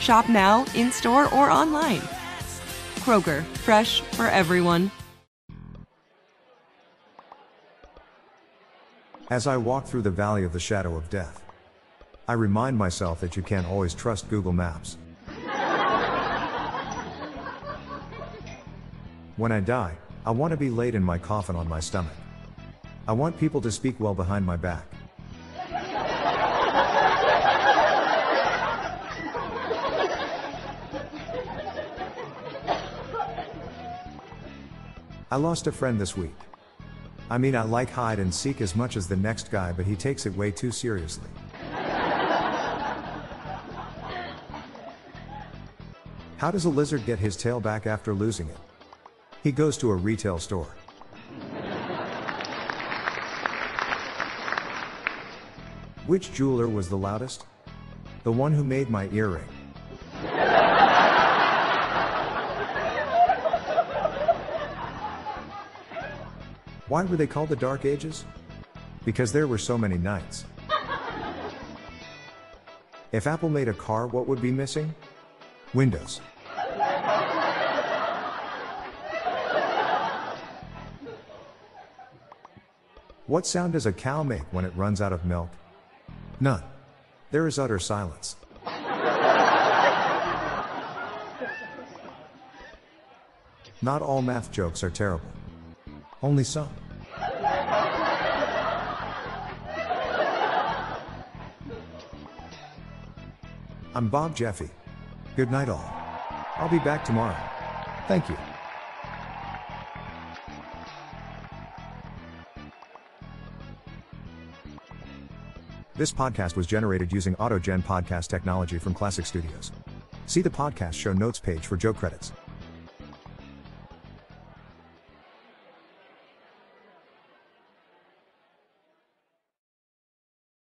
Shop now, in store, or online. Kroger, fresh for everyone. As I walk through the valley of the shadow of death, I remind myself that you can't always trust Google Maps. When I die, I want to be laid in my coffin on my stomach. I want people to speak well behind my back. I lost a friend this week. I mean, I like hide and seek as much as the next guy, but he takes it way too seriously. How does a lizard get his tail back after losing it? He goes to a retail store. Which jeweler was the loudest? The one who made my earring. Why were they called the Dark Ages? Because there were so many nights. If Apple made a car, what would be missing? Windows. What sound does a cow make when it runs out of milk? None. There is utter silence. Not all math jokes are terrible. Only some. I'm Bob Jeffy. Good night, all. I'll be back tomorrow. Thank you. This podcast was generated using AutoGen podcast technology from Classic Studios. See the podcast show notes page for joke credits.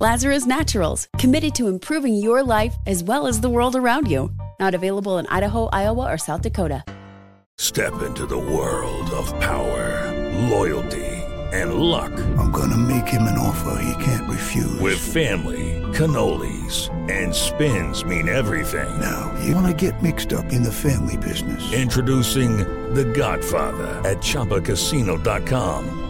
Lazarus Naturals, committed to improving your life as well as the world around you. Not available in Idaho, Iowa, or South Dakota. Step into the world of power, loyalty, and luck. I'm gonna make him an offer he can't refuse. With family, cannolis, and spins mean everything. Now, you wanna get mixed up in the family business. Introducing The Godfather at ChumbaCasino.com.